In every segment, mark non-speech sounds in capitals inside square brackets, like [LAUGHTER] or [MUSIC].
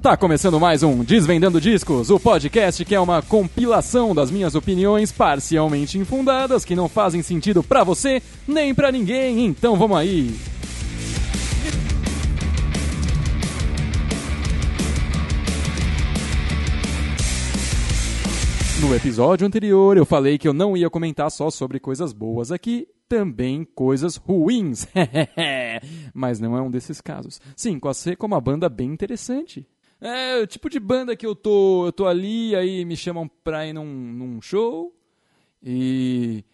Tá começando mais um Desvendando Discos, o podcast que é uma compilação das minhas opiniões parcialmente infundadas que não fazem sentido pra você nem pra ninguém. Então vamos aí. No episódio anterior eu falei que eu não ia comentar só sobre coisas boas aqui, também coisas ruins. [LAUGHS] Mas não é um desses casos. Sim, com C como uma banda bem interessante. É o tipo de banda que eu tô, eu tô ali, aí me chamam pra ir num, num show. E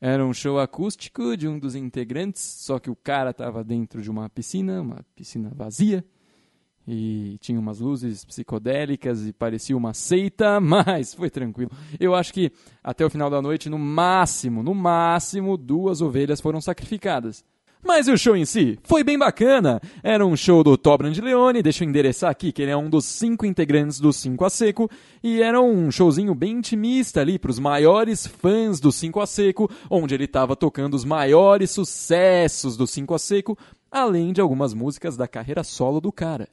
era um show acústico de um dos integrantes, só que o cara tava dentro de uma piscina, uma piscina vazia. E tinha umas luzes psicodélicas e parecia uma seita, [LAUGHS] mas foi tranquilo. Eu acho que até o final da noite, no máximo, no máximo, duas ovelhas foram sacrificadas. Mas o show em si foi bem bacana. Era um show do Tobran de Leone, deixa eu endereçar aqui que ele é um dos cinco integrantes do Cinco a Seco, e era um showzinho bem intimista ali para os maiores fãs do Cinco a Seco, onde ele estava tocando os maiores sucessos do Cinco a Seco, além de algumas músicas da carreira solo do cara.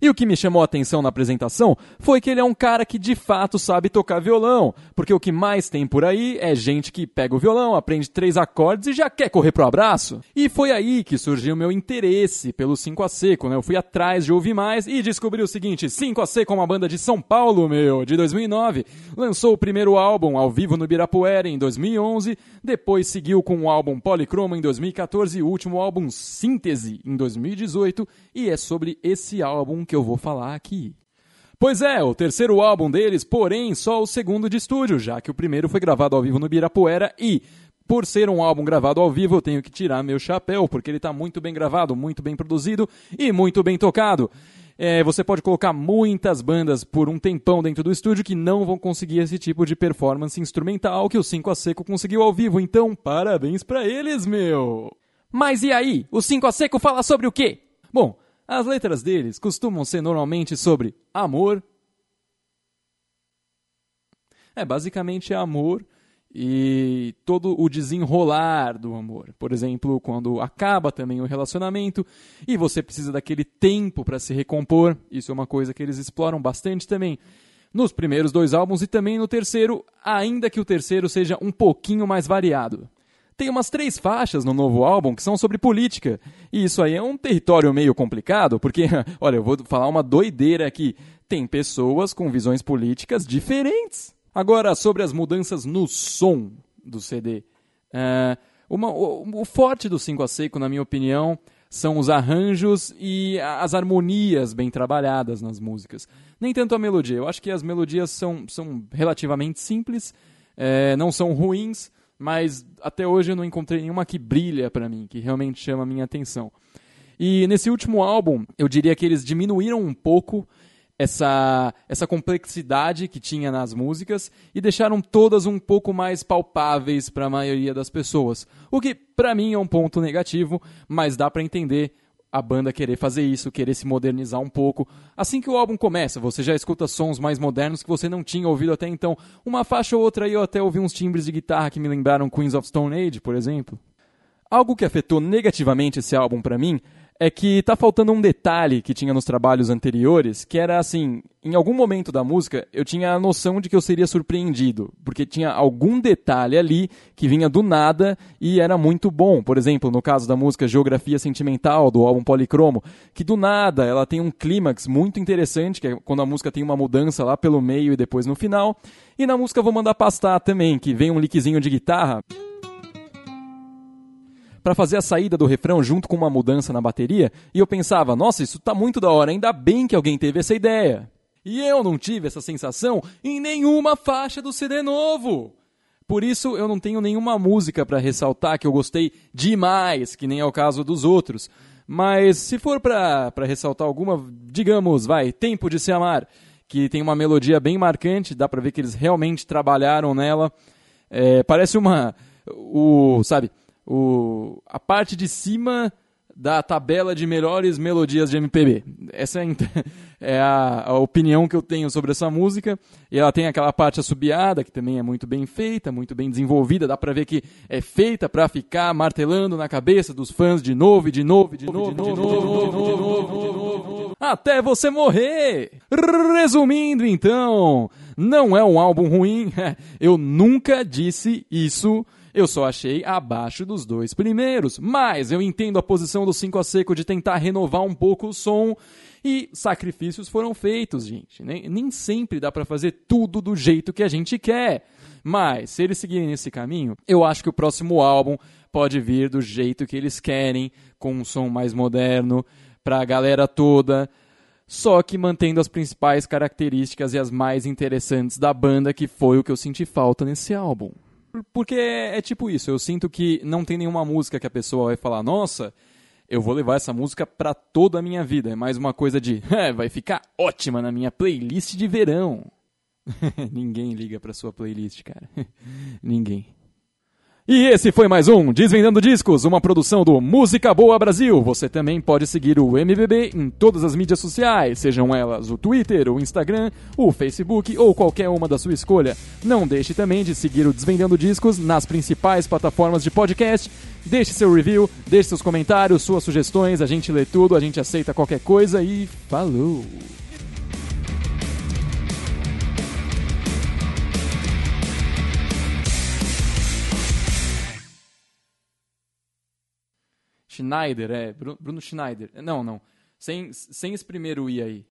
E o que me chamou a atenção na apresentação foi que ele é um cara que de fato sabe tocar violão, porque o que mais tem por aí é gente que pega o violão, aprende três acordes e já quer correr pro abraço. E foi aí que surgiu meu interesse pelo 5 a Seco, né? Eu fui atrás de ouvir mais e descobri o seguinte: 5 a Seco é uma banda de São Paulo, meu, de 2009. Lançou o primeiro álbum ao vivo no Ibirapuera em 2011, depois seguiu com o álbum Policroma em 2014 e o último álbum Síntese em 2018, e é sobre esse álbum que eu vou falar aqui. Pois é, o terceiro álbum deles, porém só o segundo de estúdio, já que o primeiro foi gravado ao vivo no Birapuera e, por ser um álbum gravado ao vivo, eu tenho que tirar meu chapéu, porque ele está muito bem gravado, muito bem produzido e muito bem tocado. É, você pode colocar muitas bandas por um tempão dentro do estúdio que não vão conseguir esse tipo de performance instrumental que o 5 a Seco conseguiu ao vivo, então parabéns para eles, meu! Mas e aí? O 5 a Seco fala sobre o quê? Bom, as letras deles costumam ser normalmente sobre amor. É, basicamente amor e todo o desenrolar do amor. Por exemplo, quando acaba também o relacionamento e você precisa daquele tempo para se recompor. Isso é uma coisa que eles exploram bastante também nos primeiros dois álbuns e também no terceiro, ainda que o terceiro seja um pouquinho mais variado. Tem umas três faixas no novo álbum que são sobre política. E isso aí é um território meio complicado, porque, [LAUGHS] olha, eu vou falar uma doideira aqui. Tem pessoas com visões políticas diferentes. Agora, sobre as mudanças no som do CD. Uh, uma, o, o, forte do 5 a Seco, na minha opinião, são os arranjos e as harmonias bem trabalhadas nas músicas. Nem tanto a melodia. Eu acho que as melodias são, são relativamente simples, é, não são ruins, mas até hoje eu não encontrei nenhuma que brilha para mim, que realmente chama a minha atenção. E nesse último álbum, eu diria que eles diminuíram um pouco essa, essa complexidade que tinha nas músicas e deixaram todas um pouco mais palpáveis para a maioria das pessoas. O que, para mim, é um ponto negativo, mas dá para entender a banda querer fazer isso, querer se modernizar um pouco. Assim que o álbum começa, você já escuta sons mais modernos que você não tinha ouvido até então. Uma faixa ou outra aí eu até ouvi uns timbres de guitarra que me lembraram Queens of Stone Age, por exemplo. Algo que afetou negativamente esse álbum para mim é que tá faltando um detalhe que tinha nos trabalhos anteriores, que era assim, em algum momento da música eu tinha a noção de que eu seria surpreendido, porque tinha algum detalhe ali que vinha do nada e era muito bom. Por exemplo, no caso da música Geografia Sentimental do álbum Policromo, que do nada ela tem um clímax muito interessante, que é quando a música tem uma mudança lá pelo meio e depois no final. E na música Vou Mandar Pastar também, que vem um lickzinho de guitarra para fazer a saída do refrão junto com uma mudança na bateria, e eu pensava, nossa, isso tá muito da hora, ainda bem que alguém teve essa ideia. E eu não tive essa sensação em nenhuma faixa do CD novo. Por isso eu não tenho nenhuma música para ressaltar que eu gostei demais, que nem é o caso dos outros. Mas se for para ressaltar alguma, digamos, vai, Tempo de Se Amar, que tem uma melodia bem marcante, dá para ver que eles realmente trabalharam nela. É, parece uma. O, sabe, o, a parte de cima da tabela de melhores melodias de MPB. Essa é, [LAUGHS] é a, a, opinião que eu tenho sobre essa música. E ela tem aquela parte assobiada, que também é muito bem feita, muito bem desenvolvida. Dá pra ver que é feita para ficar martelando na cabeça dos fãs de novo, e de novo, novo, de novo, de novo. até você morrer. Resumindo, então, não é um álbum ruim. [LAUGHS] Eu nunca disse isso. Eu só achei abaixo dos dois primeiros. Mas eu entendo a posição do 5 a seco de tentar renovar um pouco o som. E sacrifícios foram feitos, gente. Nem, nem sempre dá para fazer tudo do jeito que a gente quer. Mas, se eles seguirem nesse caminho, eu acho que o próximo álbum pode vir do jeito que eles querem, com um som mais moderno, para a galera toda, só que mantendo as principais características e as mais interessantes da banda, que foi o que eu senti falta nesse álbum. Porque é, tipo isso, eu sinto que não tem nenhuma música que a pessoa vai falar, nossa, eu vou levar essa música para toda a minha vida. É mais uma coisa de, é, vai ficar ótima na minha playlist de verão. [LAUGHS] Ninguém liga para sua playlist, cara. [LAUGHS] Ninguém. E esse foi mais um Desvendando Discos, uma produção do Música Boa Brasil. Você também pode seguir o MBB em todas as mídias sociais, sejam elas o Twitter, o Instagram, o Facebook ou qualquer uma da sua escolha. Não deixe também de seguir o Desvendando Discos nas principais plataformas de podcast. Deixe seu review, deixe seus comentários, suas sugestões, a gente lê tudo, a gente aceita qualquer coisa e falou! Schneider, é. Bruno Schneider. Não, não. Sem, sem esse primeiro I aí.